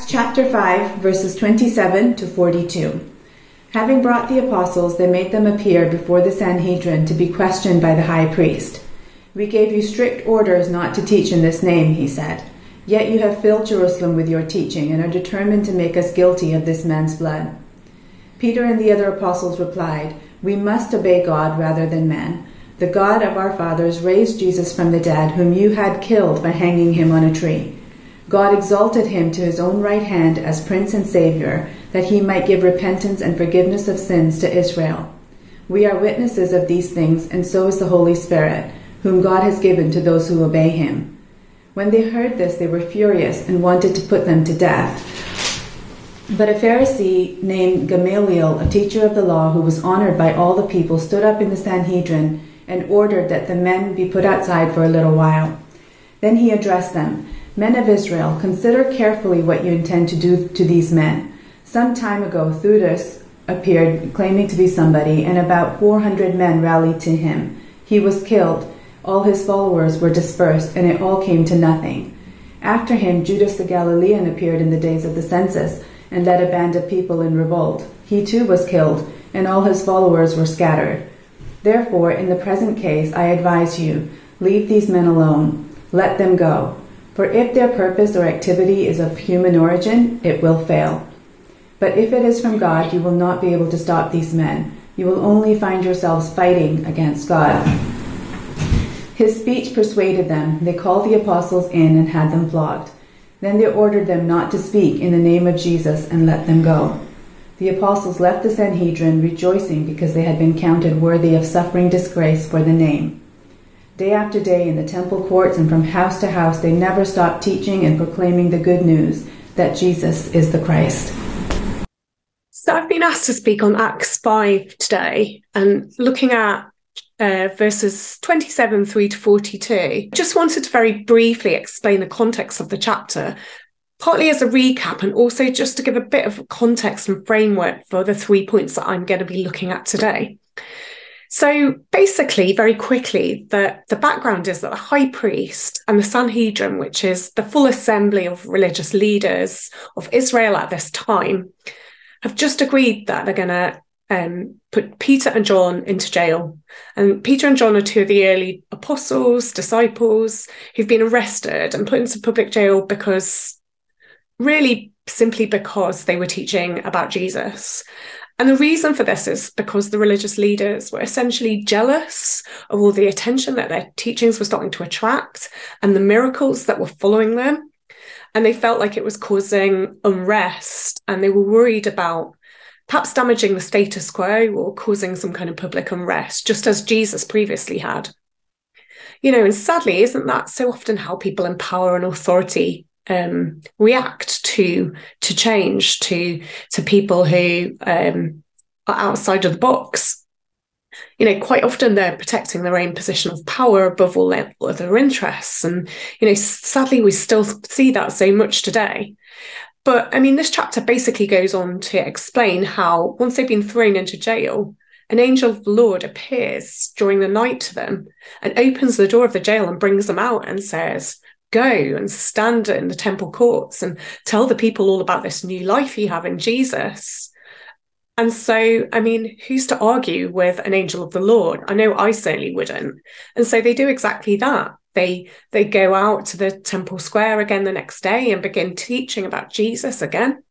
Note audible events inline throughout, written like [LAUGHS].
Acts chapter 5, verses 27 to 42. Having brought the apostles, they made them appear before the Sanhedrin to be questioned by the high priest. We gave you strict orders not to teach in this name, he said. Yet you have filled Jerusalem with your teaching and are determined to make us guilty of this man's blood. Peter and the other apostles replied, We must obey God rather than men. The God of our fathers raised Jesus from the dead, whom you had killed by hanging him on a tree. God exalted him to his own right hand as Prince and Savior, that he might give repentance and forgiveness of sins to Israel. We are witnesses of these things, and so is the Holy Spirit, whom God has given to those who obey him. When they heard this, they were furious and wanted to put them to death. But a Pharisee named Gamaliel, a teacher of the law who was honored by all the people, stood up in the Sanhedrin and ordered that the men be put outside for a little while. Then he addressed them Men of Israel, consider carefully what you intend to do to these men. Some time ago, Theudas appeared claiming to be somebody, and about 400 men rallied to him. He was killed. All his followers were dispersed, and it all came to nothing. After him, Judas the Galilean appeared in the days of the census and led a band of people in revolt. He too was killed, and all his followers were scattered. Therefore, in the present case, I advise you leave these men alone, let them go. For if their purpose or activity is of human origin, it will fail. But if it is from God, you will not be able to stop these men. You will only find yourselves fighting against God. His speech persuaded them. They called the apostles in and had them flogged. Then they ordered them not to speak in the name of Jesus and let them go. The apostles left the Sanhedrin rejoicing because they had been counted worthy of suffering disgrace for the name. Day after day in the temple courts and from house to house, they never stopped teaching and proclaiming the good news that Jesus is the Christ. So I've been asked to speak on Acts 5 today and looking at uh, verses 27 3 to 42. Just wanted to very briefly explain the context of the chapter partly as a recap and also just to give a bit of context and framework for the three points that I'm going to be looking at today. So basically, very quickly, the, the background is that the high priest and the Sanhedrin, which is the full assembly of religious leaders of Israel at this time, have just agreed that they're going to um, put Peter and John into jail. And Peter and John are two of the early apostles, disciples, who've been arrested and put into public jail because really simply because they were teaching about Jesus. And the reason for this is because the religious leaders were essentially jealous of all the attention that their teachings were starting to attract and the miracles that were following them. And they felt like it was causing unrest and they were worried about perhaps damaging the status quo or causing some kind of public unrest, just as Jesus previously had. You know, and sadly, isn't that so often how people in power and authority um, react to to change to to people who um, are outside of the box. You know, quite often they're protecting their own position of power above all other interests, and you know, sadly, we still see that so much today. But I mean, this chapter basically goes on to explain how once they've been thrown into jail, an angel of the Lord appears during the night to them and opens the door of the jail and brings them out and says, go and stand in the temple courts and tell the people all about this new life you have in Jesus. And so, I mean, who's to argue with an angel of the Lord? I know I certainly wouldn't. And so they do exactly that. They they go out to the temple square again the next day and begin teaching about Jesus again.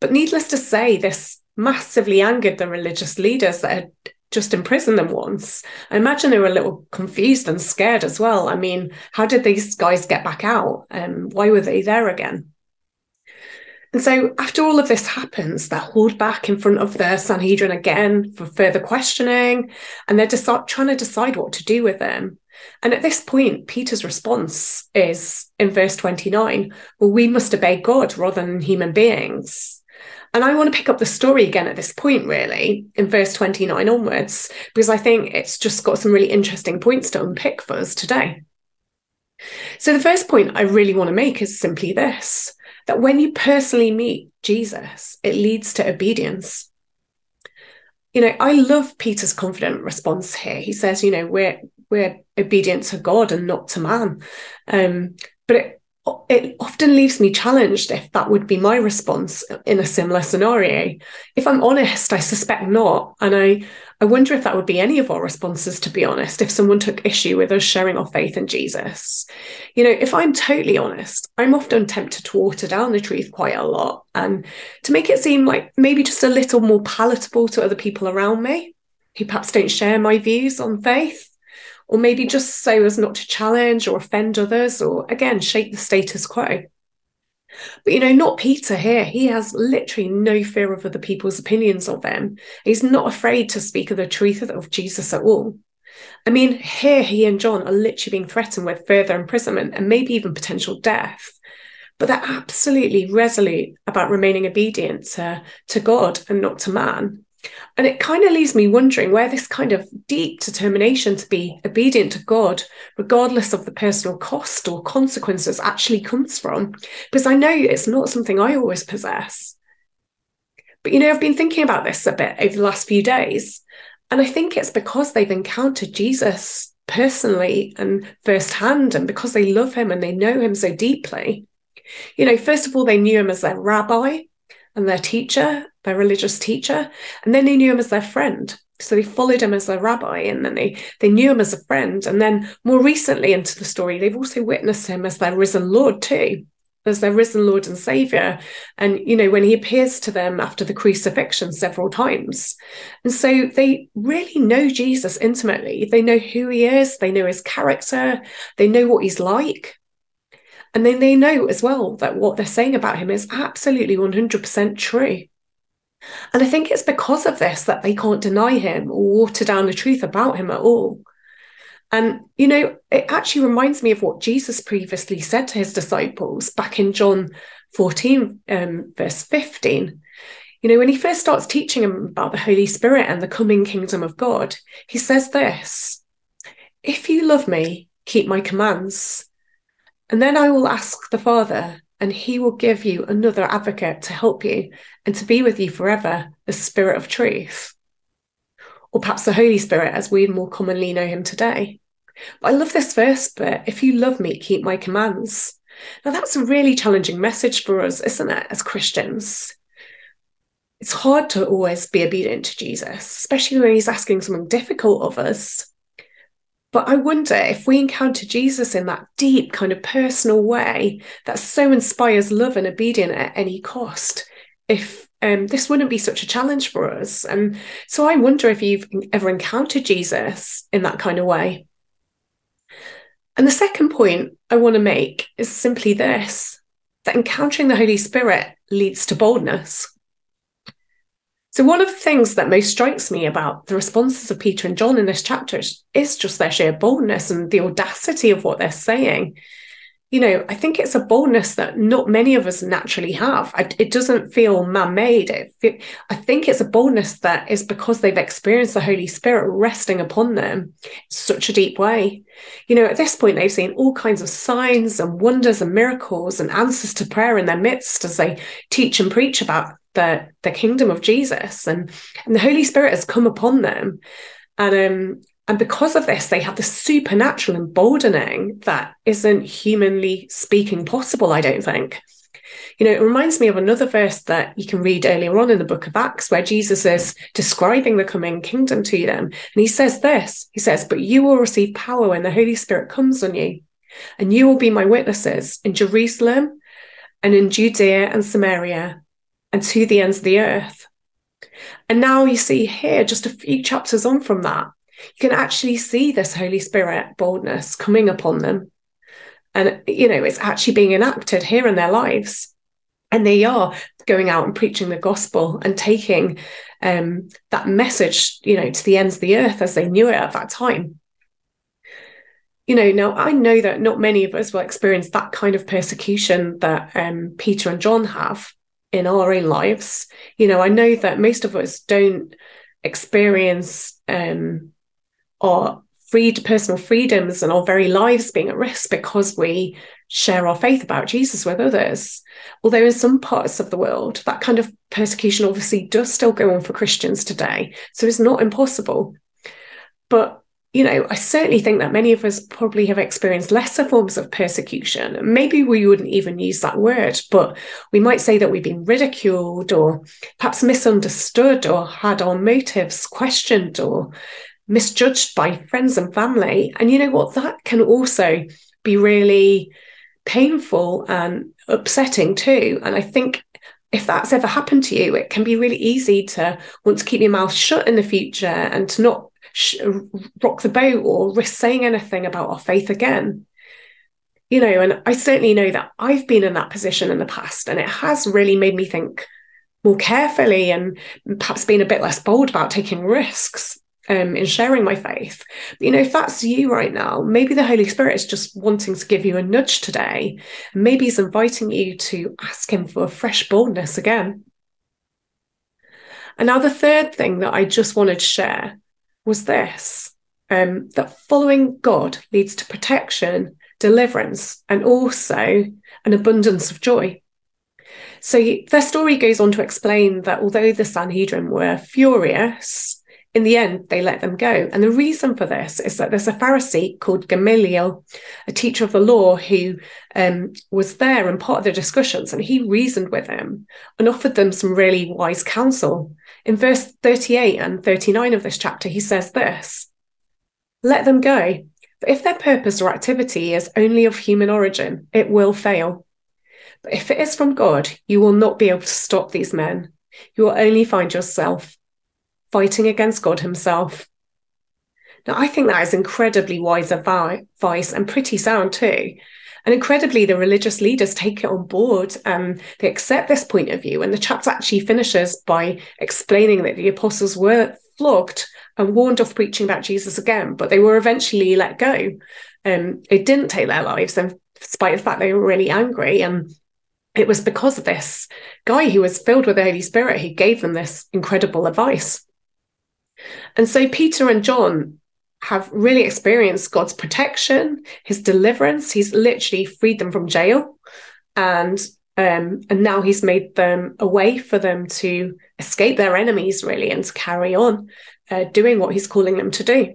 But needless to say, this massively angered the religious leaders that had just imprison them once. I imagine they were a little confused and scared as well. I mean, how did these guys get back out? Um, why were they there again? And so, after all of this happens, they're hauled back in front of the Sanhedrin again for further questioning, and they're deci- trying to decide what to do with them. And at this point, Peter's response is in verse 29 well, we must obey God rather than human beings. And I want to pick up the story again at this point, really, in verse 29 onwards, because I think it's just got some really interesting points to unpick for us today. So, the first point I really want to make is simply this that when you personally meet Jesus, it leads to obedience. You know, I love Peter's confident response here. He says, you know, we're we're obedient to God and not to man. Um, but it it often leaves me challenged if that would be my response in a similar scenario. If I'm honest, I suspect not. And I, I wonder if that would be any of our responses, to be honest, if someone took issue with us sharing our faith in Jesus. You know, if I'm totally honest, I'm often tempted to water down the truth quite a lot and to make it seem like maybe just a little more palatable to other people around me who perhaps don't share my views on faith or maybe just so as not to challenge or offend others, or again, shake the status quo. But you know, not Peter here. He has literally no fear of other people's opinions of him. He's not afraid to speak of the truth of Jesus at all. I mean, here he and John are literally being threatened with further imprisonment and maybe even potential death. But they're absolutely resolute about remaining obedient to, to God and not to man. And it kind of leaves me wondering where this kind of deep determination to be obedient to God, regardless of the personal cost or consequences, actually comes from. Because I know it's not something I always possess. But, you know, I've been thinking about this a bit over the last few days. And I think it's because they've encountered Jesus personally and firsthand, and because they love him and they know him so deeply. You know, first of all, they knew him as their rabbi and their teacher, their religious teacher, and then they knew him as their friend. So they followed him as their rabbi, and then they they knew him as a friend. And then more recently into the story, they've also witnessed him as their risen Lord too, as their risen Lord and Savior. And you know, when he appears to them after the crucifixion several times. And so they really know Jesus intimately. They know who he is, they know his character, they know what he's like. And then they know as well that what they're saying about him is absolutely 100% true. And I think it's because of this that they can't deny him or water down the truth about him at all. And, you know, it actually reminds me of what Jesus previously said to his disciples back in John 14, um, verse 15. You know, when he first starts teaching them about the Holy Spirit and the coming kingdom of God, he says this If you love me, keep my commands. And then I will ask the Father, and he will give you another advocate to help you and to be with you forever, the Spirit of truth. Or perhaps the Holy Spirit, as we more commonly know him today. But I love this verse But if you love me, keep my commands. Now, that's a really challenging message for us, isn't it, as Christians? It's hard to always be obedient to Jesus, especially when he's asking something difficult of us. But I wonder if we encounter Jesus in that deep, kind of personal way that so inspires love and obedience at any cost, if um, this wouldn't be such a challenge for us. And so I wonder if you've ever encountered Jesus in that kind of way. And the second point I want to make is simply this that encountering the Holy Spirit leads to boldness. So, one of the things that most strikes me about the responses of Peter and John in this chapter is just their sheer boldness and the audacity of what they're saying. You know, I think it's a boldness that not many of us naturally have. it doesn't feel man made. I think it's a boldness that is because they've experienced the Holy Spirit resting upon them in such a deep way. You know, at this point, they've seen all kinds of signs and wonders and miracles and answers to prayer in their midst as they teach and preach about the the kingdom of Jesus, and and the Holy Spirit has come upon them, and um and because of this, they have the supernatural emboldening that isn't humanly speaking possible. I don't think. You know, it reminds me of another verse that you can read earlier on in the book of Acts, where Jesus is describing the coming kingdom to them. And he says this He says, But you will receive power when the Holy Spirit comes on you, and you will be my witnesses in Jerusalem and in Judea and Samaria and to the ends of the earth. And now you see here, just a few chapters on from that, you can actually see this Holy Spirit boldness coming upon them. And, you know, it's actually being enacted here in their lives. And they are going out and preaching the gospel and taking um, that message, you know, to the ends of the earth as they knew it at that time. You know, now I know that not many of us will experience that kind of persecution that um, Peter and John have in our own lives. You know, I know that most of us don't experience um, our freed personal freedoms and our very lives being at risk because we share our faith about Jesus with others. Although in some parts of the world, that kind of persecution obviously does still go on for Christians today. So it's not impossible. But you know, I certainly think that many of us probably have experienced lesser forms of persecution. Maybe we wouldn't even use that word, but we might say that we've been ridiculed or perhaps misunderstood or had our motives questioned or misjudged by friends and family. And you know what? That can also be really painful and upsetting too. And I think if that's ever happened to you, it can be really easy to want to keep your mouth shut in the future and to not sh- rock the boat or risk saying anything about our faith again. You know, and I certainly know that I've been in that position in the past, and it has really made me think more carefully and perhaps being a bit less bold about taking risks um, in sharing my faith. You know, if that's you right now, maybe the Holy Spirit is just wanting to give you a nudge today. Maybe He's inviting you to ask Him for a fresh boldness again. And now, the third thing that I just wanted to share was this um, that following God leads to protection, deliverance, and also an abundance of joy. So their story goes on to explain that although the Sanhedrin were furious, in the end, they let them go. And the reason for this is that there's a Pharisee called Gamaliel, a teacher of the law, who um, was there and part of the discussions, and he reasoned with them and offered them some really wise counsel. In verse 38 and 39 of this chapter, he says this Let them go. But if their purpose or activity is only of human origin, it will fail. But if it is from God, you will not be able to stop these men. You will only find yourself fighting against God Himself. Now, I think that is incredibly wise advice and pretty sound too. And incredibly, the religious leaders take it on board and they accept this point of view. And the chapter actually finishes by explaining that the apostles were flogged and warned off preaching about Jesus again, but they were eventually let go. Um, they didn't take their lives, and despite the fact they were really angry. And it was because of this guy who was filled with the Holy Spirit who gave them this incredible advice. And so Peter and John have really experienced God's protection, his deliverance. He's literally freed them from jail. And um, and now he's made them a way for them to escape their enemies, really, and to carry on uh, doing what he's calling them to do.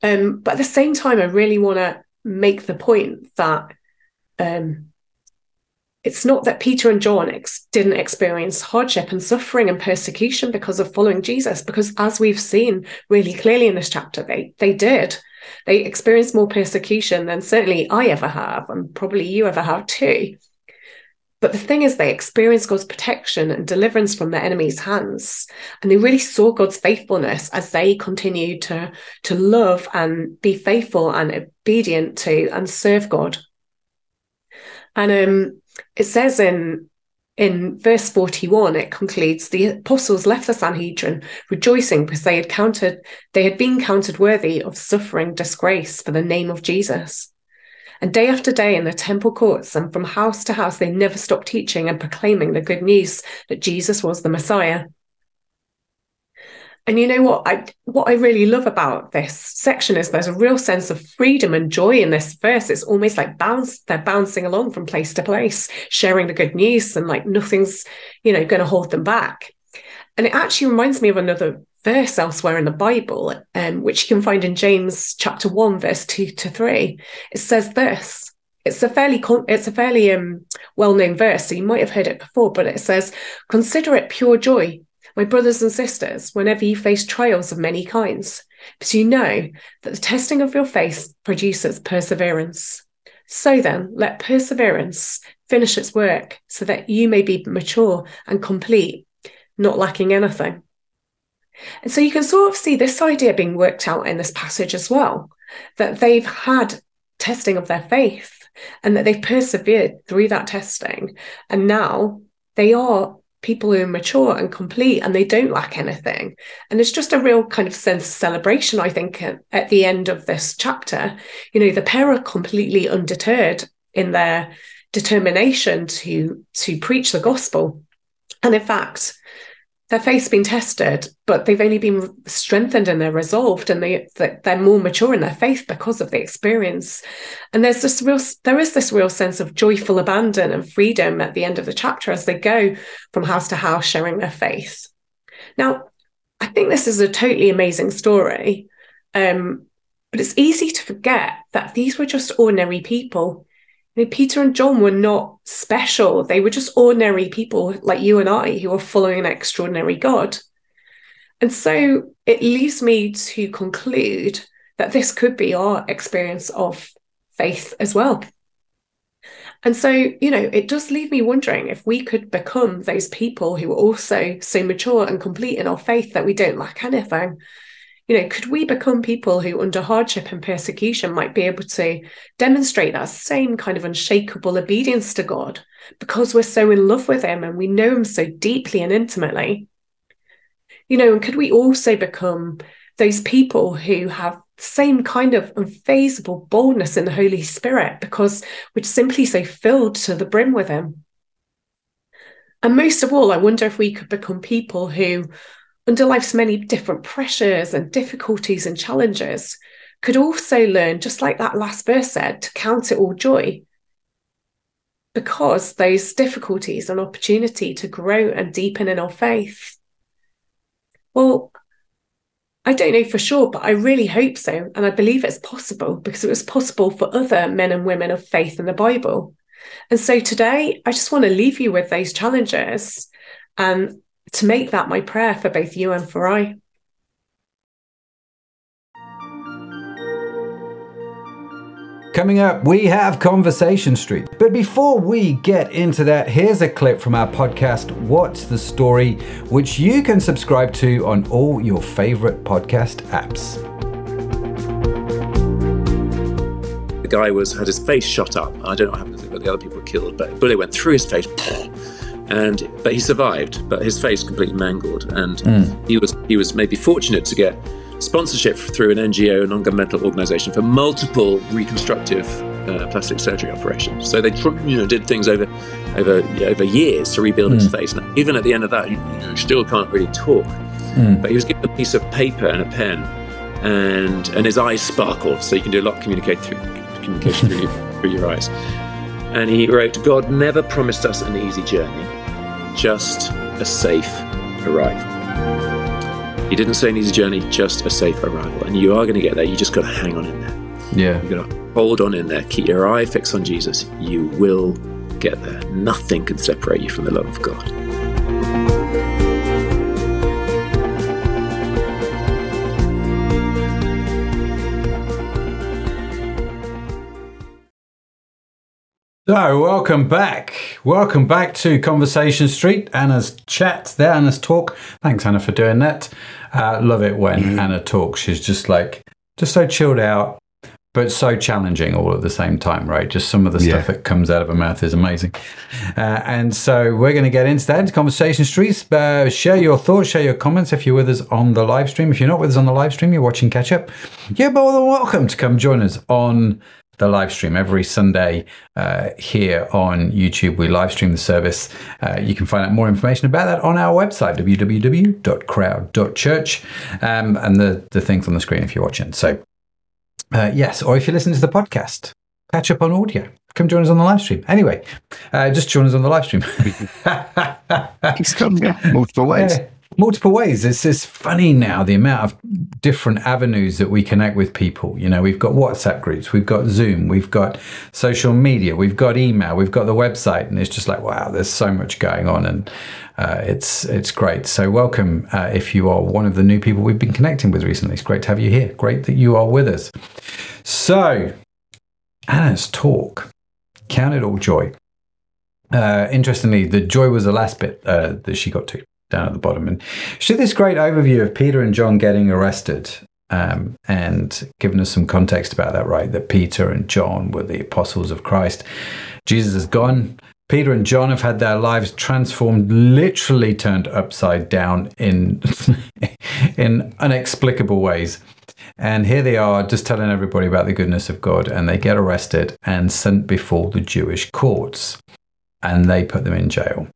Um, but at the same time, I really want to make the point that um, it's not that Peter and John ex- didn't experience hardship and suffering and persecution because of following Jesus, because as we've seen really clearly in this chapter, they they did. They experienced more persecution than certainly I ever have, and probably you ever have too. But the thing is, they experienced God's protection and deliverance from their enemies' hands. And they really saw God's faithfulness as they continued to, to love and be faithful and obedient to and serve God. And um, it says in in verse 41 it concludes the apostles left the sanhedrin rejoicing because they had counted they had been counted worthy of suffering disgrace for the name of jesus. And day after day in the temple courts and from house to house they never stopped teaching and proclaiming the good news that jesus was the messiah and you know what I what I really love about this section is there's a real sense of freedom and joy in this verse. It's almost like bounce they're bouncing along from place to place, sharing the good news, and like nothing's you know going to hold them back. And it actually reminds me of another verse elsewhere in the Bible, um, which you can find in James chapter one, verse two to three. It says this. It's a fairly it's a fairly um, well known verse, so you might have heard it before. But it says, "Consider it pure joy." My brothers and sisters, whenever you face trials of many kinds, but you know that the testing of your faith produces perseverance. So then, let perseverance finish its work so that you may be mature and complete, not lacking anything. And so you can sort of see this idea being worked out in this passage as well that they've had testing of their faith and that they've persevered through that testing. And now they are people who are mature and complete and they don't lack anything. And it's just a real kind of sense of celebration, I think, at, at the end of this chapter. You know, the pair are completely undeterred in their determination to to preach the gospel. And in fact, their faith's been tested, but they've only been strengthened and they're resolved and they they're more mature in their faith because of the experience. And there's this real there is this real sense of joyful abandon and freedom at the end of the chapter as they go from house to house sharing their faith. Now, I think this is a totally amazing story. Um, but it's easy to forget that these were just ordinary people. Know, Peter and John were not special. They were just ordinary people like you and I who were following an extraordinary God. And so it leaves me to conclude that this could be our experience of faith as well. And so, you know, it does leave me wondering if we could become those people who are also so mature and complete in our faith that we don't lack anything. You know, could we become people who, under hardship and persecution, might be able to demonstrate that same kind of unshakable obedience to God because we're so in love with Him and we know Him so deeply and intimately? You know, and could we also become those people who have same kind of unfazable boldness in the Holy Spirit because we're simply so filled to the brim with Him. And most of all, I wonder if we could become people who, under life's many different pressures and difficulties and challenges, could also learn, just like that last verse said, to count it all joy. Because those difficulties an opportunity to grow and deepen in our faith. Well, I don't know for sure, but I really hope so. And I believe it's possible because it was possible for other men and women of faith in the Bible. And so today, I just want to leave you with those challenges and to make that my prayer for both you and for I. Coming up, we have Conversation Street. But before we get into that, here's a clip from our podcast, What's the Story, which you can subscribe to on all your favorite podcast apps. The guy was had his face shot up. I don't know what happened, but the other people were killed, but a bullet went through his face. And but he survived, but his face completely mangled, and mm. he was he was maybe fortunate to get sponsorship through an NGO, a non-governmental organisation, for multiple reconstructive uh, plastic surgery operations. So they you know did things over over over years to rebuild mm. his hmm. face. And even at the end of that, you, you still can't really talk. Mm. But he was given a piece of paper and a pen, and and his eyes sparkled, so you can do a lot of communicate through communication through, [LAUGHS] your, through your eyes. And he wrote, "God never promised us an easy journey, just a safe arrival." He didn't say an easy journey, just a safe arrival. And you are going to get there. You just got to hang on in there. Yeah. You got to hold on in there. Keep your eye fixed on Jesus. You will get there. Nothing can separate you from the love of God. So, welcome back. Welcome back to Conversation Street, Anna's chat there, Anna's talk. Thanks, Anna, for doing that. Uh, love it when mm. Anna talks. She's just like, just so chilled out, but so challenging all at the same time, right? Just some of the yeah. stuff that comes out of her mouth is amazing. Uh, and so we're going to get into that, Conversation Streets. Uh, share your thoughts, share your comments if you're with us on the live stream. If you're not with us on the live stream, you're watching catch up, you're more than welcome to come join us on the live stream every Sunday uh, here on YouTube. We live stream the service. Uh, you can find out more information about that on our website, www.crowd.church, um, and the, the things on the screen if you're watching. So, uh, yes, or if you listen to the podcast, catch up on audio. Come join us on the live stream. Anyway, uh, just join us on the live stream. [LAUGHS] He's come, yeah, multiple ways. Yeah multiple ways. It's it's funny now the amount of different avenues that we connect with people. You know, we've got WhatsApp groups, we've got Zoom, we've got social media, we've got email, we've got the website, and it's just like wow, there's so much going on, and uh, it's it's great. So welcome uh, if you are one of the new people we've been connecting with recently. It's great to have you here. Great that you are with us. So Anna's talk, count it all joy. Uh, interestingly, the joy was the last bit uh, that she got to down at the bottom. And she did this great overview of Peter and John getting arrested um, and given us some context about that, right? That Peter and John were the apostles of Christ. Jesus is gone. Peter and John have had their lives transformed, literally turned upside down in [LAUGHS] in inexplicable ways. And here they are just telling everybody about the goodness of God, and they get arrested and sent before the Jewish courts, and they put them in jail.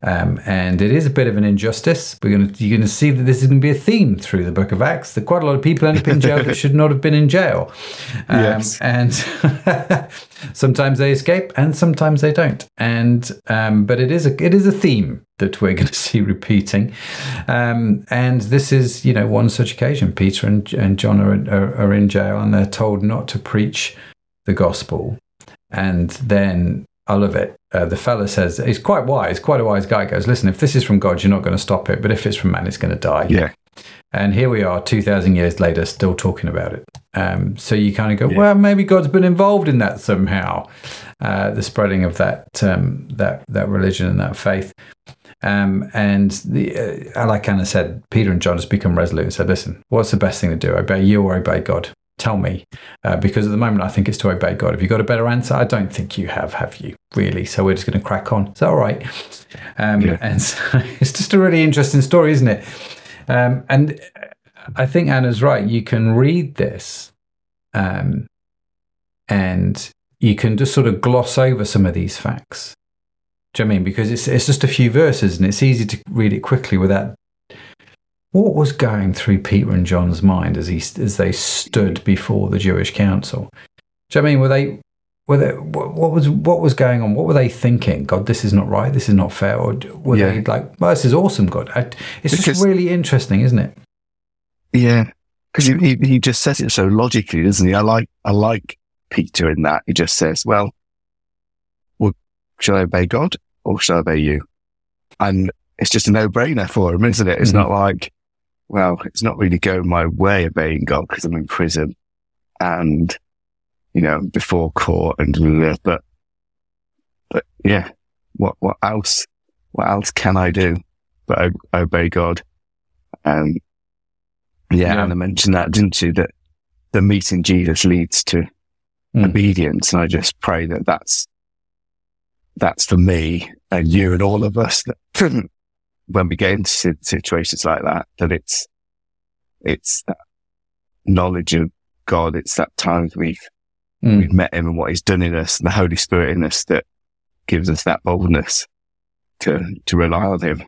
Um, and it is a bit of an injustice. We're going to, you're going to see that this is going to be a theme through the book of Acts. That quite a lot of people end up in jail that should not have been in jail. [LAUGHS] Um, Yes. And [LAUGHS] sometimes they escape, and sometimes they don't. And um, but it is a it is a theme that we're going [LAUGHS] to see repeating. Um, and this is you know one such occasion. Peter and, and John are, are are in jail, and they're told not to preach the gospel. And then it. Uh, the fella says he's quite wise, quite a wise guy. Goes, listen, if this is from God, you're not going to stop it. But if it's from man, it's going to die. Yeah. And here we are, two thousand years later, still talking about it. Um, so you kind of go, Yeah. well, maybe God's been involved in that somehow, uh, the spreading of that um, that that religion and that faith. Um, and the, uh, like Anna said, Peter and John just become resolute and said, listen, what's the best thing to do? I obey you or obey God? Tell me. Uh, because at the moment, I think it's to obey God. Have you got a better answer? I don't think you have, have you? Really? So we're just going to crack on. Is that all right? Um, Yeah. And [LAUGHS] so it's just a really interesting story, isn't it? Um, and I think Anna's right. You can read this um, and you can just sort of gloss over some of these facts. Do you know what I mean? Because it's, it's just a few verses and it's easy to read it quickly without. What was going through Peter and John's mind as he as they stood before the Jewish council? Do you know what I mean? Were they were they, what, was what was going on? What were they thinking? God, this is not right. This is not fair. Or were Yeah. they like, well, this is awesome, God? I, it's just really interesting, isn't it? Yeah, because he, he he just says it so logically, doesn't he? I like I like Peter in that. He just says, "Well, well, shall I obey God or shall I obey you?" And it's just a no brainer for him, isn't it? It's Mhm. not like, well, it's not really going my way obeying God because I'm in prison and you know before court and blah, but but yeah, what what else? What else can I do but obey God? Um, yeah, Yeah. and I mentioned that, didn't you? That the meeting Jesus leads to Mm. obedience, and I just pray that that's that's for me and you and all of us that [CLEARS THROAT] when we get into situations like that, that it's it's that knowledge of God, it's that times we've Mm. we've met Him and what He's done in us, and the Holy Spirit in us that gives us that boldness to to rely on Him.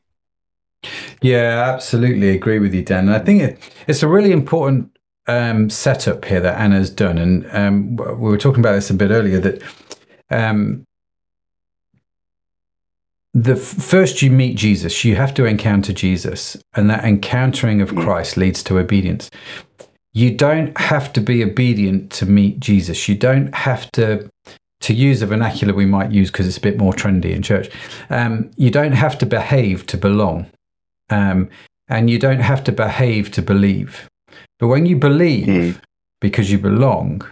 Yeah, absolutely agree with you, Dan. And I think it, it's a really important um, setup here that Anna's done, and um, we were talking about this a bit earlier. That um, the first you meet Jesus, you have to encounter Jesus, and that encountering of Christ leads to obedience. You don't have to be obedient to meet Jesus. You don't have to. To use a vernacular we might use because it's a bit more trendy in church, um, you don't have to behave to belong um, and you don't have to behave to believe. But when you believe Mm. because you belong,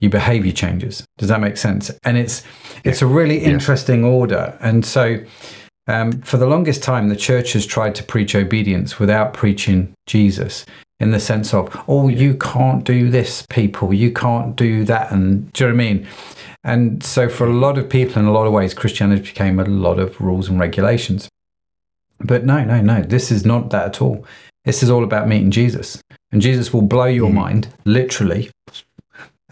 your behavior changes. Does that make sense? And it's it's a really Yeah. interesting order. And so, um, for the longest time, the church has tried to preach obedience without preaching Jesus. In the sense of, oh, you can't do this, people. You can't do that, and do you know what I mean? And so, for a lot of people, in a lot of ways, Christianity became a lot of rules and regulations. But no, no, no, this is not that at all. This is all about meeting Jesus. And Jesus will blow your Mhm. mind, literally.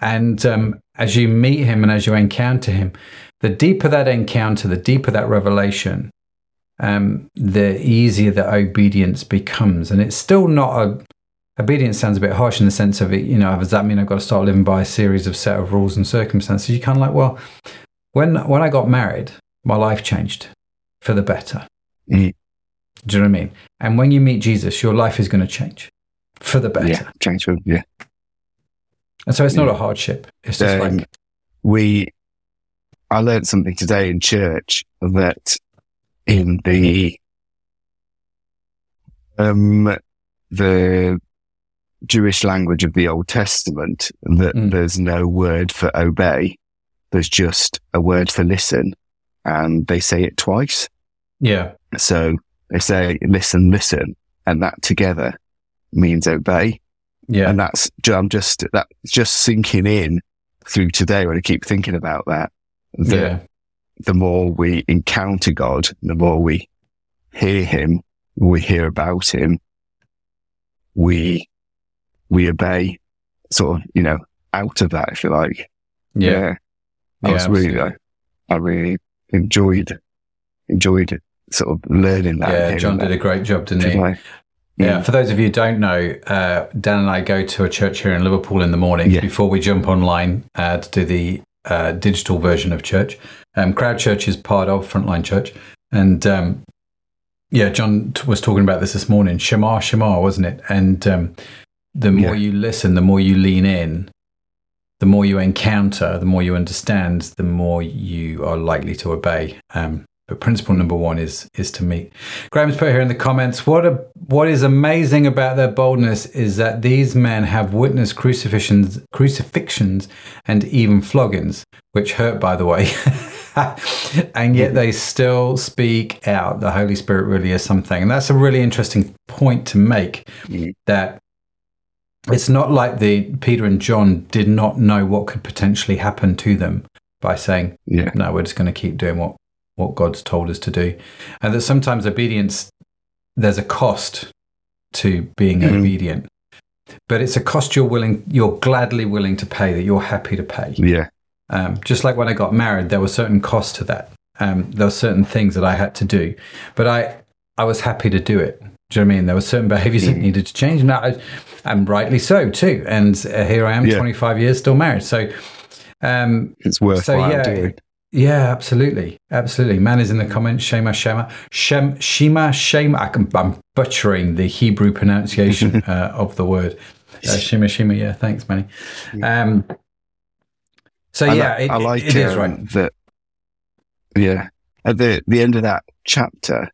And um, as you meet him and as you encounter him, the deeper that encounter, the deeper that revelation, um, the easier that obedience becomes. And it's still not a. Obedience sounds a bit harsh in the sense of it, you know, does that mean I've got to start living by a series of set of rules and circumstances? You're kind of like, well, when when I got married, my life changed for the better. Mm. Do you know what I mean? And when you meet Jesus, your life is going to change for the better. Yeah, change for yeah. And so it's not a hardship. It's just Um, like, we I learned something today in church that in the um the Jewish language of the Old Testament that Mm. there's no word for obey. There's just a word for listen and they say it twice. yeah, So they say listen, listen, and that together means obey. Yeah, And that's I'm just that's just sinking in through today when I keep thinking about that. That yeah, the more we encounter God, the more we hear Him, we hear about Him, we we obey. Sort of, you know, out of that, if you like. yeah, I Yeah, was really. I, I really enjoyed enjoyed sort of learning that. Yeah, John did a great job, didn't he? Yeah, for those of you who don't know, uh, Dan and I go to a church here in Liverpool in the morning Yeah. before we jump online uh, to do the uh, digital version of church. Um, Crowd Church is part of Frontline Church. And um, yeah, John t- was talking about this this morning. Shema, Shema, wasn't it? And um, the more Yeah. you listen, the more you lean in, the more you encounter, the more you understand, the more you are likely to obey. Um, but principle number one is is to meet. Graham's put here in the comments. What a what is amazing about their boldness is that these men have witnessed crucifixions, crucifixions, and even floggings, which hurt, by the way. [LAUGHS] and yet they still speak out. The Holy Spirit really is something, and that's a really interesting point to make. Mhm. That it's not like the Peter and John did not know what could potentially happen to them by saying, Yeah. no, we're just going to keep doing what, what God's told us to do. And that sometimes obedience, there's a cost to being Mhm. obedient, but it's a cost you're willing, you're gladly willing to pay, that you're happy to pay. Yeah. Um, just like when I got married, there were certain costs to that. Um, there were certain things that I had to do, but I, I was happy to do it. Do you know what I mean? There were certain behaviors that Mhm. needed to change, and I, and rightly so too. And uh, here I am, Yeah. 25 years still married. So, um, It's worthwhile yeah, doing. Yeah, absolutely, absolutely. Man is in the comments. Shema, Shema, Shem, Shema, Shema. I can, I'm butchering the Hebrew pronunciation [LAUGHS] uh, of the word. Uh, Shema, Shema. Yeah, thanks, Manny. Um, so I yeah, li- it, I like it is um, right. that. Yeah, at the the end of that chapter,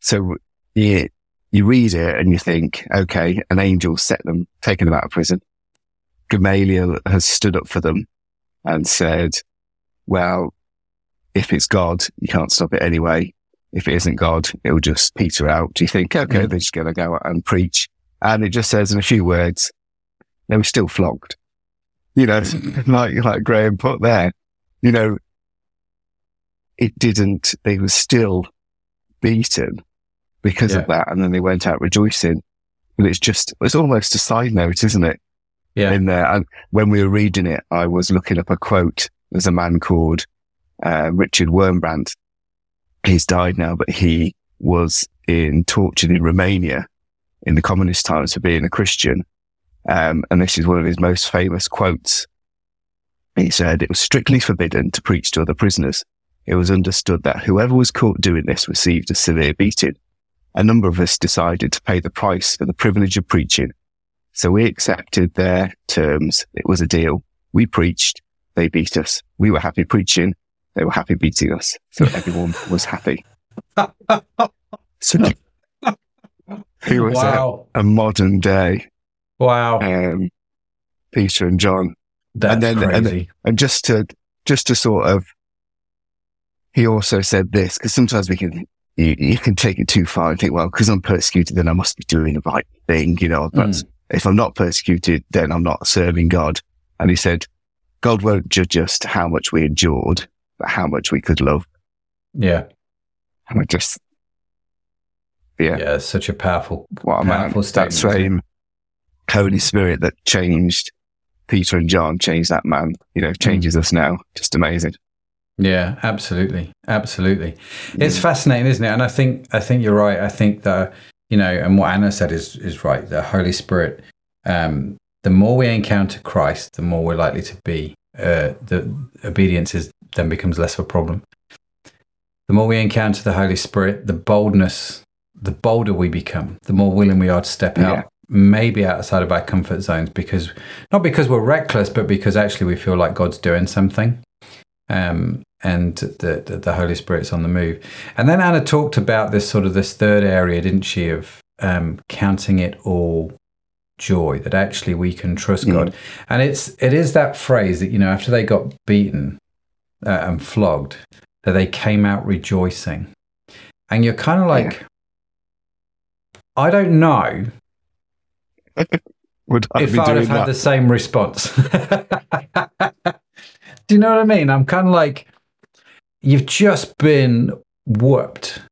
so you you read it and you think, okay, an angel set them, taken them out of prison. Gamaliel has stood up for them and said, well, if it's God, you can't stop it anyway. If it isn't God, it'll just peter out. Do you think, okay, Mhm. they're just going to go out and preach? And it just says in a few words, they were still flogged. You know, [LAUGHS] like, like Graham put there, you know, it didn't, they were still beaten because Yeah. of that. And then they went out rejoicing. But it's just, it's almost a side note, isn't it? Yeah, in there. And when we were reading it, I was looking up a quote. There's a man called uh, Richard Wurmbrand. He's died now, but he was in tortured in Romania in the communist times for being a Christian. Um, and this is one of his most famous quotes. He said, it was strictly forbidden to preach to other prisoners. It was understood that whoever was caught doing this received a severe beating. A number of us decided to pay the price for the privilege of preaching so we accepted their terms. It was a deal. We preached. They beat us. We were happy preaching. They were happy beating us. So [LAUGHS] everyone was happy. [LAUGHS] So he was a, wow, a modern day wow, um, Peter and John. that's and then- crazy. And just to just to sort of, he also said this because sometimes we can you, you can take it too far and think, well, because I'm persecuted, then I must be doing the right thing, you know. But if I'm not persecuted, then I'm not serving God. And he said, God won't judge us to how much we endured, but how much we could love. yeah, And I just, yeah, yeah, such a powerful, what a man. powerful That statement, isn't same Holy Spirit that changed Peter and John, changed that man, you know, Mm. changes us now. Just amazing. Yeah, absolutely, absolutely. It's fascinating, isn't it? And I think I think you're right. I think that you know, and what Anna said is is right. The Holy Spirit. Um, the more we encounter Christ, the more we're likely to be. Uh, the obedience is then becomes less of a problem. The more we encounter the Holy Spirit, the boldness, the bolder we become. The more willing we are to step out, Yeah. maybe outside of our comfort zones, because not because we're reckless, but because actually we feel like God's doing something um, and the, the the Holy Spirit's on the move. And then Anna talked about this sort of this third area, didn't she, of um, counting it all joy that actually we can trust Mm. God. And it's it is that phrase that you know after they got beaten uh, and flogged that they came out rejoicing, and you're kind of like. I don't know [LAUGHS] Would I if I'd have had that? the same response. [LAUGHS] Do you know what I mean? I'm kind of like, you've just been whooped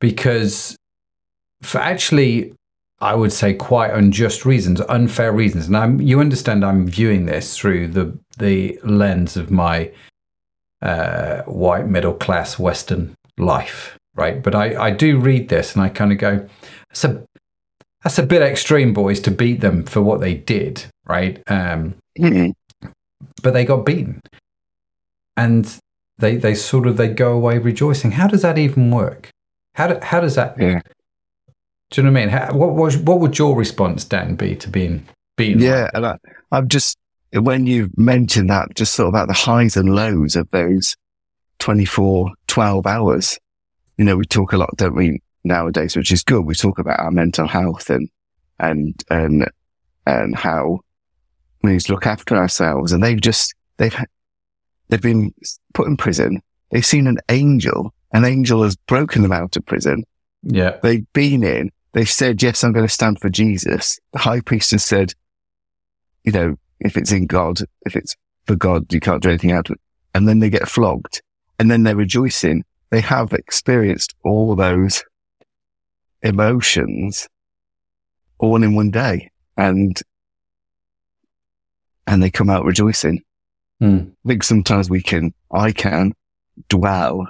because for actually, I would say quite unjust reasons, unfair reasons. And I'm, you understand, I'm viewing this through the the lens of my uh, white middle class Western life, right? But I, I do read this and I kind of go, that's a that's a bit extreme, boys, to beat them for what they did, right? Um, Mm. but they got beaten, and they they sort of they go away rejoicing. How does that even work? How do, how does that? Yeah. Do you know what I mean? How, what was what would your response, Dan, be to being beaten? Yeah, and I, I'm just when you mentioned that, just thought about the highs and lows of those 24, 12 hours. You know, we talk a lot, don't we, nowadays, which is good. We talk about our mental health and and and and how we need to look after ourselves. And they've just they've they've been put in prison. They've seen an angel. An angel has broken them out of prison. yeah, They've been in. They've said, yes, I'm going to stand for Jesus. The high priest has said, you know, if it's in God, if it's for God, you can't do anything out of it. And then they get flogged and then they're rejoicing. They have experienced all those emotions all in one day and, and they come out rejoicing. Hmm. I think sometimes we can, I can dwell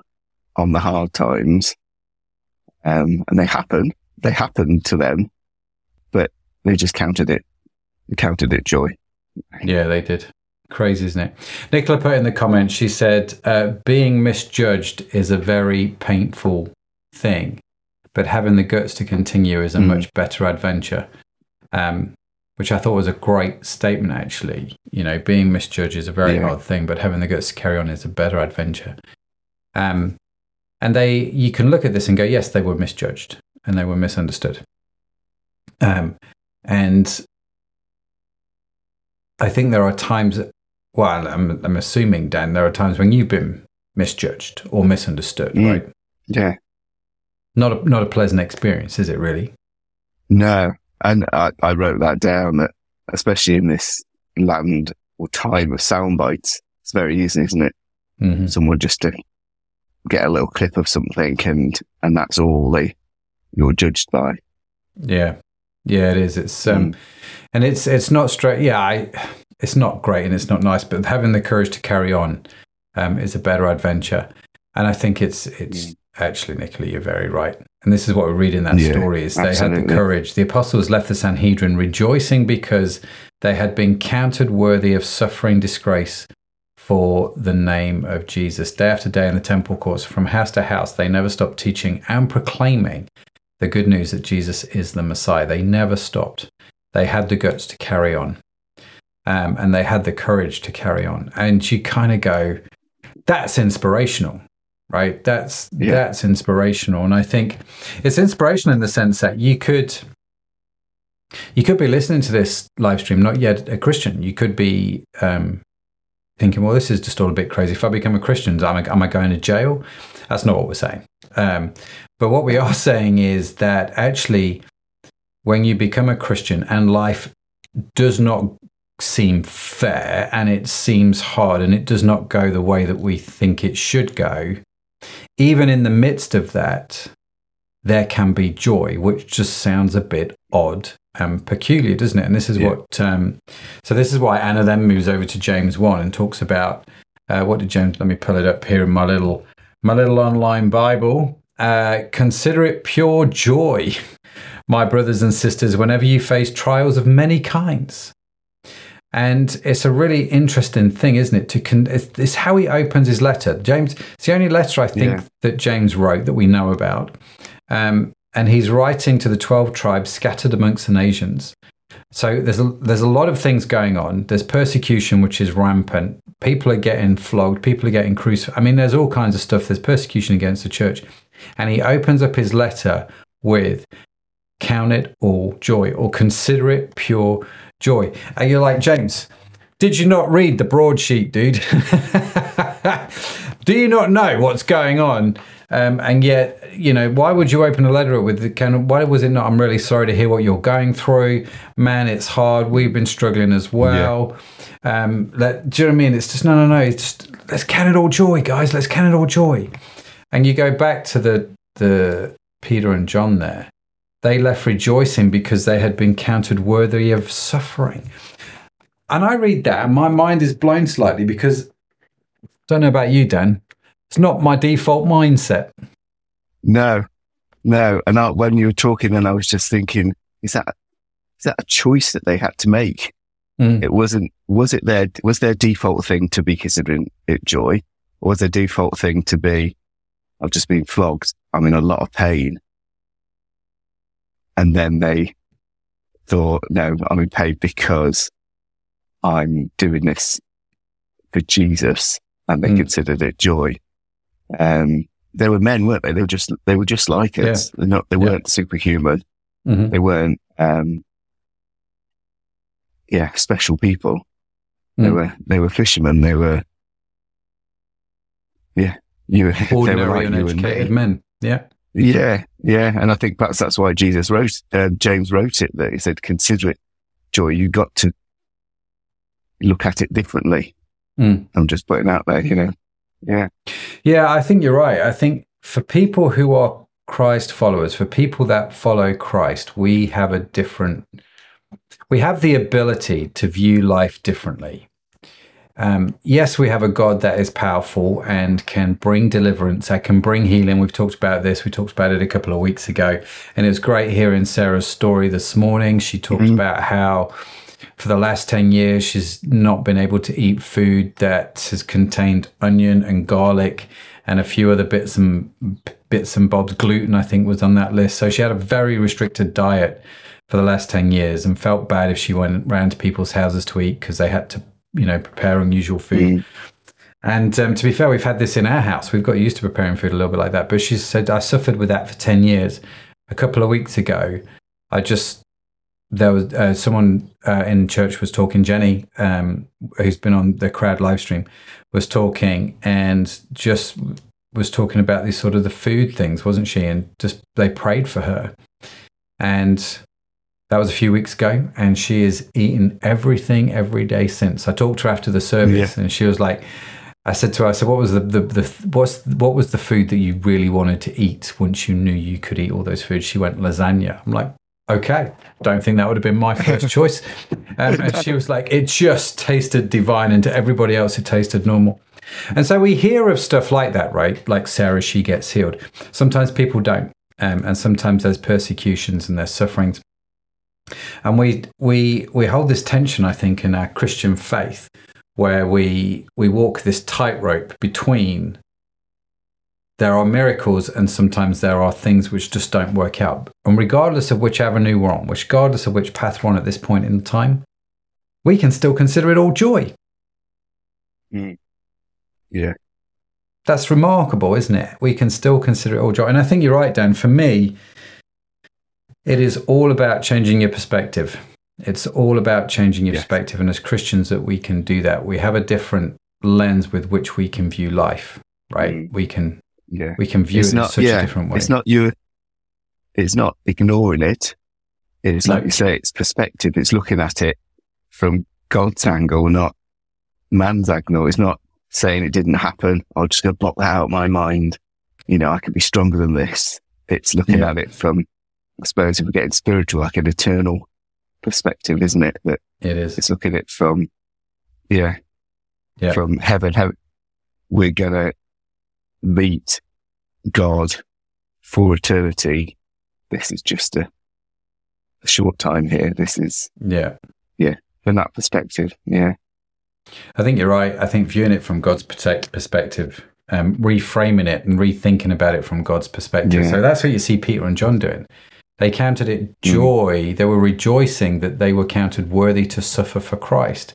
on the hard times. Um, and they happen, they happen to them, but they just counted it, they counted it joy. Yeah, they did. Crazy, isn't it? Nicola put in the comments. She said, uh, "Being misjudged is a very painful thing, but having the guts to continue is a Mm. much better adventure." Um, which I thought was a great statement, actually. You know, being misjudged is a very Yeah. hard thing, but having the guts to carry on is a better adventure. Um, and they, you can look at this and go, yes, they were misjudged and they were misunderstood. Um, and I think there are times, well, I'm, I'm assuming, Dan, there are times when you've been misjudged or misunderstood, Mm. right? Yeah. Not a, not a pleasant experience, is it really? No. And I, I wrote that down that, especially in this land or time of sound bites, it's very easy, isn't it? hmm Someone just to get a little clip of something and, and that's all they, you're judged by. Yeah, yeah, it is. It's um, Mm. and it's it's not straight. Yeah, I, it's not great and it's not nice, but having the courage to carry on um, is a better adventure. And I think it's it's Mm. actually, Nicola, you're very right. And this is what we read in that Yeah, story: is they had the courage. The apostles left the Sanhedrin rejoicing because they had been counted worthy of suffering disgrace for the name of Jesus. Day after day in the temple courts, from house to house, they never stopped teaching and proclaiming the good news that Jesus is the Messiah. They never stopped. They had the guts to carry on. Um, and they had the courage to carry on. And you kind of go, that's inspirational, right? That's Yeah. that's inspirational. And I think it's inspirational in the sense that you could you could be listening to this live stream, not yet a Christian. You could be um, thinking, well, this is just all a bit crazy. If I become a Christian, am I, am I going to jail? That's not what we're saying. Um, but what we are saying is that actually, when you become a Christian and life does not seem fair and it seems hard and it does not go the way that we think it should go, even in the midst of that, there can be joy, which just sounds a bit odd and peculiar, doesn't it? And this is Yeah. what, um, so this is why Anna then moves over to James 1 and talks about, uh, what did James, let me pull it up here in my little, my little online Bible. Uh, consider it pure joy, my brothers and sisters, whenever you face trials of many kinds. And it's a really interesting thing, isn't it? To con- it's, it's how he opens his letter. James, it's the only letter I think Yeah. that James wrote that we know about. Um, and he's writing to the 12 tribes scattered amongst the nations. So there's a, there's a lot of things going on. There's persecution, which is rampant. People are getting flogged. People are getting crucified. I mean, there's all kinds of stuff. There's persecution against the church. And he opens up his letter with count it all joy or consider it pure joy. And you're like, James, did you not read the broadsheet, dude? [LAUGHS] Do you not know what's going on? Um, and yet, you know, why would you open a letter with the kind of, why was it not, I'm really sorry to hear what you're going through. Man, it's hard. We've been struggling as well. Um, let, do you know what I mean? It's just, no, no, no. It's just, let's count it all joy, guys. Let's count it all joy. And you go back to the, the Peter and John there. They left rejoicing because they had been counted worthy of suffering. And I read that and my mind is blown slightly because I don't know about you, Dan. It's not my default mindset. No, no. And I, when you were talking, then I was just thinking, is that is that a choice that they had to make? Mm. It wasn't. Was it their was their default thing to be considering it joy, or was their default thing to be, I've just been flogged. I'm in a lot of pain, and then they thought, no, I'm in pain because I'm doing this for Jesus, and they Mm. considered it joy. Um, they were men, weren't they? They were just they were just like Yeah. us. They're not. They Yeah. weren't superhuman. Mhm. They weren't. Um, yeah, special people. They Mm. were. They were fishermen. They were. Yeah, you. [LAUGHS] Ordinary, like and uneducated me. men. Yeah. Yeah, yeah, and I think perhaps that's why Jesus wrote. Uh, James wrote it that he said, "Consider it joy." You got to look at it differently. Mm. I'm just putting out there, you know. Yeah. Yeah, I think you're right. I think for people who are Christ followers, for people that follow Christ, we have a different, we have the ability to view life differently. Um, yes, we have a God that is powerful and can bring deliverance, that can bring healing. We've talked about this. We talked about it a couple of weeks ago. And it was great hearing Sarah's story this morning. She talked about how for the last 10 years she's not been able to eat food that has contained onion and garlic and a few other bits and bits and bobs gluten i think was on that list so she had a very restricted diet for the last 10 years and felt bad if she went round to people's houses to eat because they had to you know prepare unusual food. And um, to be fair we've had this in our house. We've got used to preparing food a little bit like that. But she said i suffered with that for 10 years. A couple of weeks ago i just there was uh, someone uh, in church was talking. Jenny, um, who's been on the crowd live stream, was talking and just was talking about these sort of the food things, wasn't she? And just they prayed for her, and that was a few weeks ago. And she has eaten everything every day since. I talked to her after the service, and she was like. I said to her, I said, what was the, the, the what's what was the food that you really wanted to eat once you knew you could eat all those foods? She went lasagna. I'm like, okay, don't think that would have been my first [LAUGHS] choice. Um, and she was like, it just tasted divine, and to everybody else, it tasted normal. And so we hear of stuff like that, right? Like Sarah, she gets healed. Sometimes people don't, um, and sometimes there's persecutions and there's sufferings. And we we we hold this tension, I think, in our Christian faith, where we we walk this tightrope between there are miracles and sometimes there are things which just don't work out. And regardless of which avenue we're on, which regardless of which path we're on at this point in time, we can still consider it all joy. Mm. Yeah. That's remarkable, isn't it? We can still consider it all joy. And I think you're right, Dan. For me, it is all about changing your perspective. It's all about changing your Yes. perspective. And as Christians, that we can do that. We have a different lens with which we can view life, right? Mm. We can Yeah. we can view it's it in such yeah, a different way. It's not you. It's not ignoring it. It's No. like you say, it's perspective. It's looking at it from God's angle, not man's angle. It's not saying it didn't happen. I'm just going to block that out of my mind. You know, I could be stronger than this. It's looking Yeah. at it from, I suppose, if we're getting spiritual, like an eternal perspective, isn't it? That it is. it's looking at it from, yeah, Yeah. from heaven. heaven. We're going to meet God for eternity. This is just a, a short time here. This is Yeah. Yeah. From that perspective. Yeah. I think you're right. I think viewing it from God's perspective, um, reframing it and rethinking about it from God's perspective. Yeah. So that's what you see Peter and John doing. They counted it joy. They were rejoicing that they were counted worthy to suffer for Christ.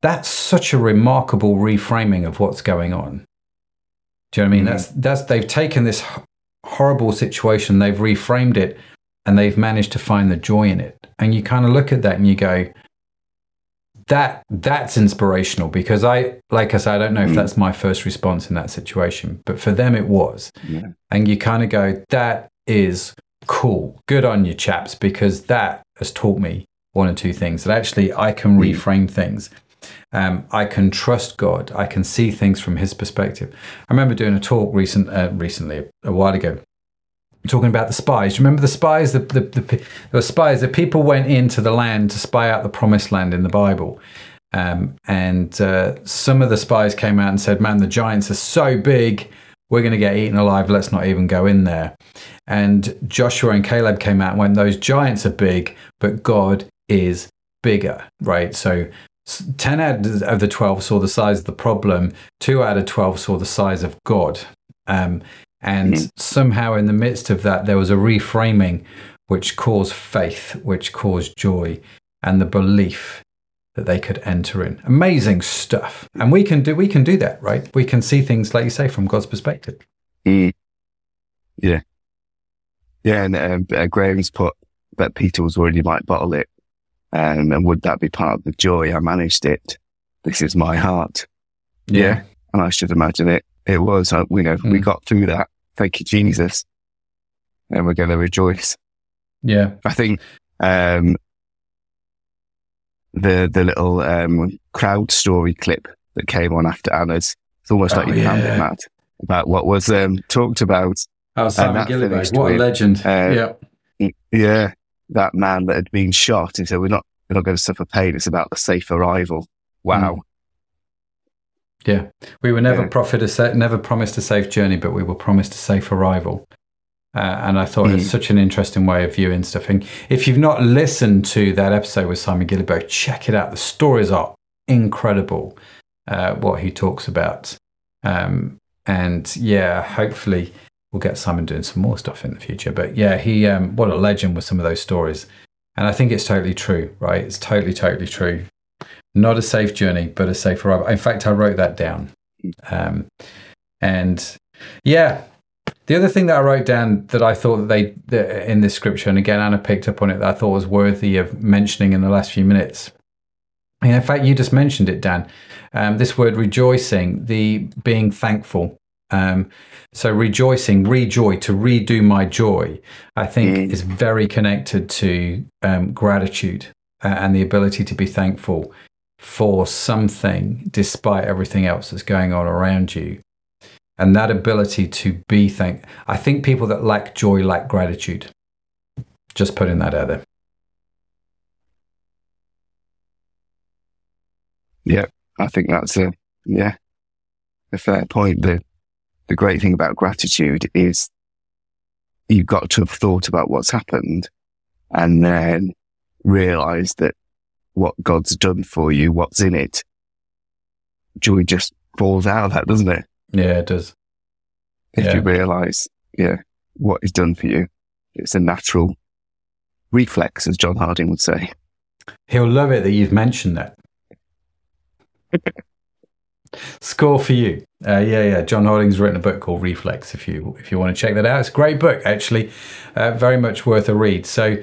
That's such a remarkable reframing of what's going on. Do you know what I mean? Mhm. That's that's they've taken this horrible situation, they've reframed it, and they've managed to find the joy in it. And you kind of look at that and you go, that that's inspirational because I, like I said, I don't know if Mm. that's my first response in that situation, but for them it was. Yeah. And you kind of go, that is cool. Good on you, chaps, because that has taught me one or two things that actually I can Mm. reframe things. Um, I can trust God. I can see things from His perspective. I remember doing a talk recent, uh, recently, a while ago, talking about the spies. Do you remember the spies? The, the, the, were spies. The people went into the land to spy out the promised land in the Bible. Um, and uh, some of the spies came out and said, Man, the giants are so big, we're going to get eaten alive. Let's not even go in there. And Joshua and Caleb came out and went, Those giants are big, but God is bigger, right? So 10 out of the 12 saw the size of the problem, two out of 12 saw the size of God. Um, and mm-hmm. somehow, in the midst of that, there was a reframing which caused faith, which caused joy, and the belief that they could enter in. Amazing stuff. And we can do we can do that, right? We can see things like you say from God's perspective. Mm. Yeah. Yeah, and um, uh, Graham's put that Peter was already like bottle it. Um, and would that be part of the joy? I managed it. This is my heart. Yeah. yeah. And I should imagine it. It was, uh, you know, mm. we got through that. Thank you, Jesus. And we're going to rejoice. Yeah. I think, um, the the little um, crowd story clip that came on after Anna's. It's almost oh, like you yeah. found it, Matt, about what was um, talked about. Oh, Simon Guillebaud, what a legend! Uh, yeah, yeah, that man that had been shot. He said, "We're not, we're not going to suffer pain. It's about the safe arrival." Wow. Mm. Yeah, we were never yeah. a sa- never promised a safe journey, but we were promised a safe arrival. Uh, and I thought mm. it's such an interesting way of viewing stuff. And if you've not listened to that episode with Simon Guillebaud, check it out. The stories are incredible, uh, what he talks about. Um, and yeah, hopefully we'll get Simon doing some more stuff in the future. But yeah, he, um, what a legend with some of those stories. And I think it's totally true, right? It's totally, totally true. Not a safe journey, but a safe arrival. In fact, I wrote that down. Um, and yeah, the other thing that I wrote down that I thought that they that in this scripture, and again Anna picked up on it, that I thought was worthy of mentioning in the last few minutes. And in fact, you just mentioned it, Dan. Um, this word rejoicing, the being thankful. Um, so rejoicing, rejoy, to redo my joy, I think mm. is very connected to um, gratitude uh, and the ability to be thankful for something despite everything else that's going on around you and that ability to be thank i think people that lack joy lack gratitude. Just putting that out there. Yeah i think that's a yeah a fair point. The the great thing about gratitude is you've got to have thought about what's happened and then realize that what god's done for you what's in it joy just falls out of that doesn't it yeah, it does. If yeah. you realize, yeah, what is done for you, it's a natural reflex, as John Harding would say. He'll love it that you've mentioned that. [LAUGHS] Score for you. Uh, yeah, yeah. John Harding's written a book called Reflex. If you if you want to check that out, it's a great book actually, uh, very much worth a read. So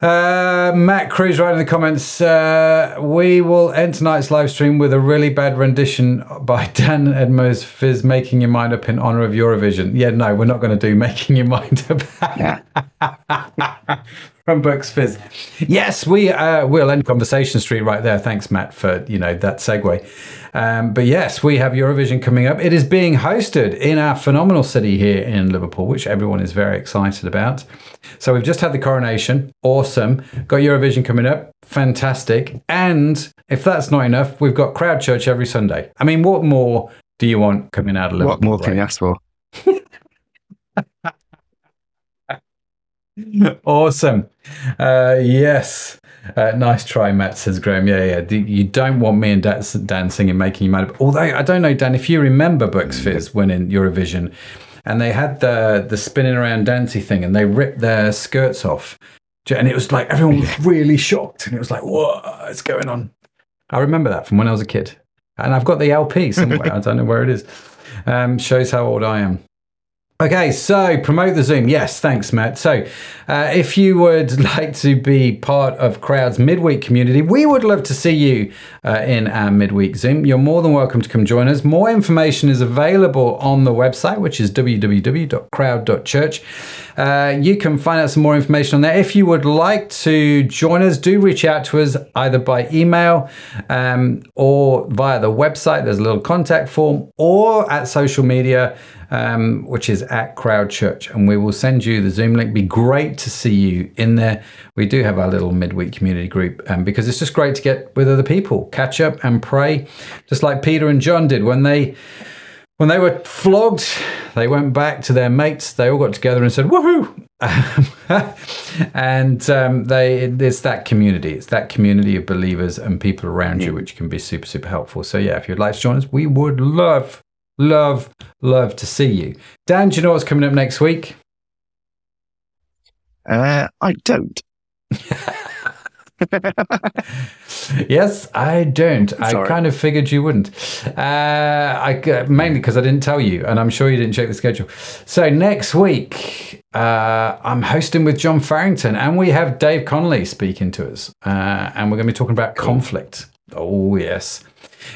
uh, Matt Cruz right in the comments. Uh, we will end tonight's live stream with a really bad rendition by [LAUGHS] Dan Edmo's Fizz Making Your Mind Up in honor of Eurovision. Yeah, no, we're not going to do [LAUGHS] Making Your Mind Up. [LAUGHS] From Bucks Fizz. Yes, we uh, will end Conversation Street right there. Thanks, Matt, for you know that segue. Um, but yes, we have Eurovision coming up. It is being hosted in our phenomenal city here in Liverpool, which everyone is very excited about. So we've just had the coronation. Awesome. Got Eurovision coming up. Fantastic. And if that's not enough, we've got Crowd Church every Sunday. I mean, what more do you want coming out of Liverpool? What more can you ask for? [LAUGHS] awesome. Uh, yes. Uh, nice try, Matt, says Graham. Yeah, yeah. You don't want me and Dan singing and Making You Mad. Although, I don't know, Dan, if you remember Bucks Fizz winning Eurovision, and they had the the spinning around dancey thing, and they ripped their skirts off, and it was like everyone was really shocked, and it was like, what's going on? I remember that from when I was a kid, and I've got the LP somewhere. [LAUGHS] I don't know where it is. Um, shows how old I am. Okay, so promote the Zoom. Yes, thanks, Matt. So, uh, if you would [LAUGHS] like to be part of Crowd's midweek community, we would love to see you uh, in our midweek Zoom. You're more than welcome to come join us. More information is available on the website, which is www.crowd.church. Uh, you can find out some more information on that. If you would like to join us, do reach out to us either by email um, or via the website. There's a little contact form or at social media um, which is at Crowd Church, and we will send you the Zoom link. Be great to see you in there. We do have our little midweek community group um, because it's just great to get with other people, catch up, and pray, just like Peter and John did when they when they were flogged, they went back to their mates. They all got together and said, "Woohoo!" [LAUGHS] and um, they it's that community. It's that community of believers and people around you, which can be super super helpful. So yeah, if you'd like to join us, we would love, love, love to see you. Dan, do you know what's coming up next week? Uh, I don't. [LAUGHS] [LAUGHS] yes, I don't. I kind of figured you wouldn't. Uh, I mainly because I didn't tell you, and I'm sure you didn't check the schedule. So next week, uh, I'm hosting with John Farrington, and we have Dave Connolly speaking to us, uh, and we're going to be talking about conflict. Oh yes,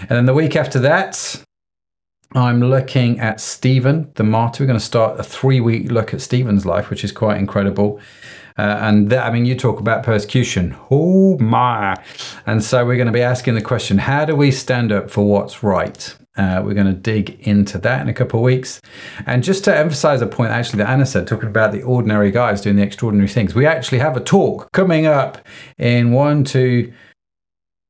and then the week after that. I'm looking at Stephen, the martyr. We're going to start a three week look at Stephen's life, which is quite incredible. Uh, and that, I mean, you talk about persecution. Oh my. And so we're going to be asking the question how do we stand up for what's right? Uh, we're going to dig into that in a couple of weeks. And just to emphasize a point actually that Anna said, talking about the ordinary guys doing the extraordinary things, we actually have a talk coming up in one, two,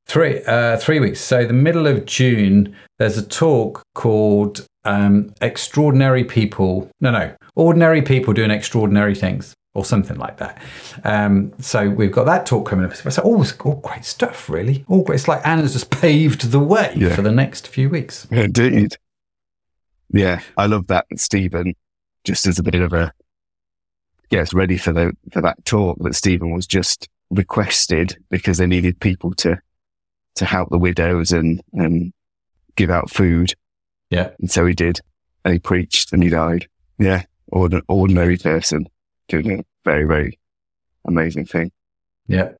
three, uh, three weeks. So the middle of June, there's a talk called um, Extraordinary People. No, no, Ordinary People Doing Extraordinary Things or something like that. Um, so we've got that talk coming up. So all, all great stuff, really. All great. It's like Anna's just paved the way Yeah. for the next few weeks. Indeed. Yeah, I love that, Stephen. Just as a bit of a yes, ready for the for that talk that Stephen was just requested because they needed people to to help the widows and and give out food, Yeah. and so he did, and he preached and he died. Yeah, ordin- ordinary person doing a very very amazing thing. Yeah.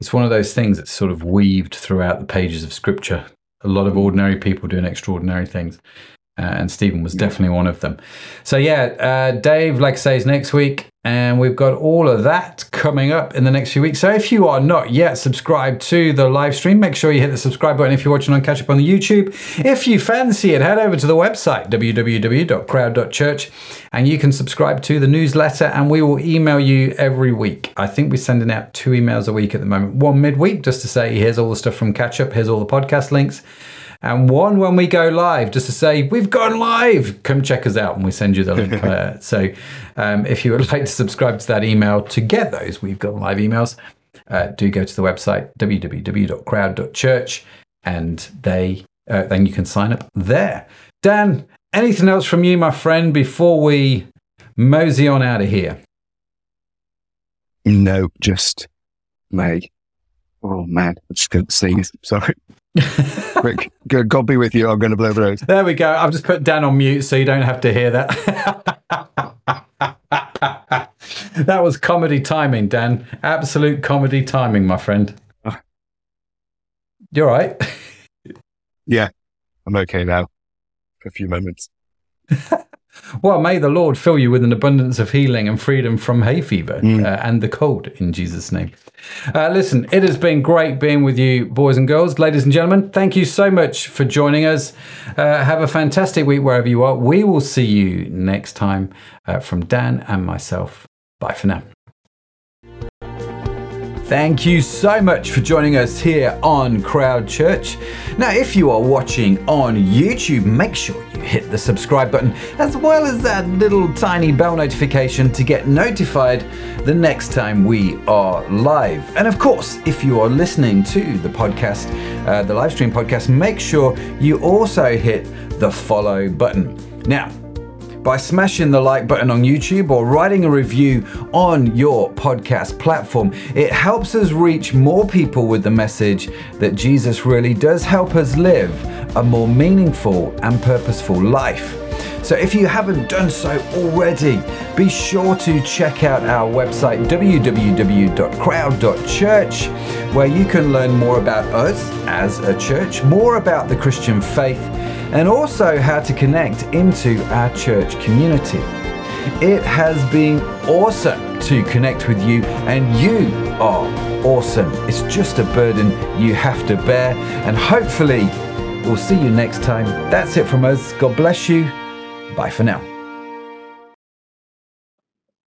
It's one of those things that's sort of weaved throughout the pages of scripture. A lot of ordinary people doing extraordinary things. Uh, and Stephen was definitely one of them. So, yeah, uh, Dave, like I say, is next week. And we've got all of that coming up in the next few weeks. So, if you are not yet subscribed to the live stream, make sure you hit the subscribe button if you're watching on Catch Up on the YouTube. If you fancy it, head over to the website, www.crowd.church, and you can subscribe to the newsletter, and we will email you every week. I think we're sending out two emails a week at the moment one midweek, just to say, here's all the stuff from Catch Up, here's all the podcast links and one when we go live, just to say we've gone live. Come check us out, and we send you the link. [LAUGHS] uh, so, um, if you would [LAUGHS] like to subscribe to that email to get those, we've got live emails. Uh, do go to the website www.crowd.church, and they uh, then you can sign up there. Dan, anything else from you, my friend, before we mosey on out of here? No, just May. Oh man, I just couldn't sneeze. [LAUGHS] Sorry. [LAUGHS] Quick, go- God be with you. I'm going to blow the nose. There we go. I've just put Dan on mute so you don't have to hear that. [LAUGHS] that was comedy timing, Dan. Absolute comedy timing, my friend. Ah. You're right. Yeah, I'm okay now for a few moments. [LAUGHS] Well, may the Lord fill you with an abundance of healing and freedom from hay fever uh, and the cold in Jesus' name. Uh, listen, it has been great being with you, boys and girls, ladies and gentlemen. Thank you so much for joining us. Uh, have a fantastic week wherever you are. We will see you next time uh, from Dan and myself. Bye for now. Thank you so much for joining us here on Crowd Church. Now, if you are watching on YouTube, make sure you hit the subscribe button as well as that little tiny bell notification to get notified the next time we are live. And of course, if you are listening to the podcast, uh, the live stream podcast, make sure you also hit the follow button. Now, by smashing the like button on YouTube or writing a review on your podcast platform. It helps us reach more people with the message that Jesus really does help us live a more meaningful and purposeful life. So if you haven't done so already, be sure to check out our website www.crowd.church where you can learn more about us as a church, more about the Christian faith, and also how to connect into our church community. It has been awesome to connect with you, and you are awesome. It's just a burden you have to bear, and hopefully, we'll see you next time. That's it from us. God bless you. Bye for now.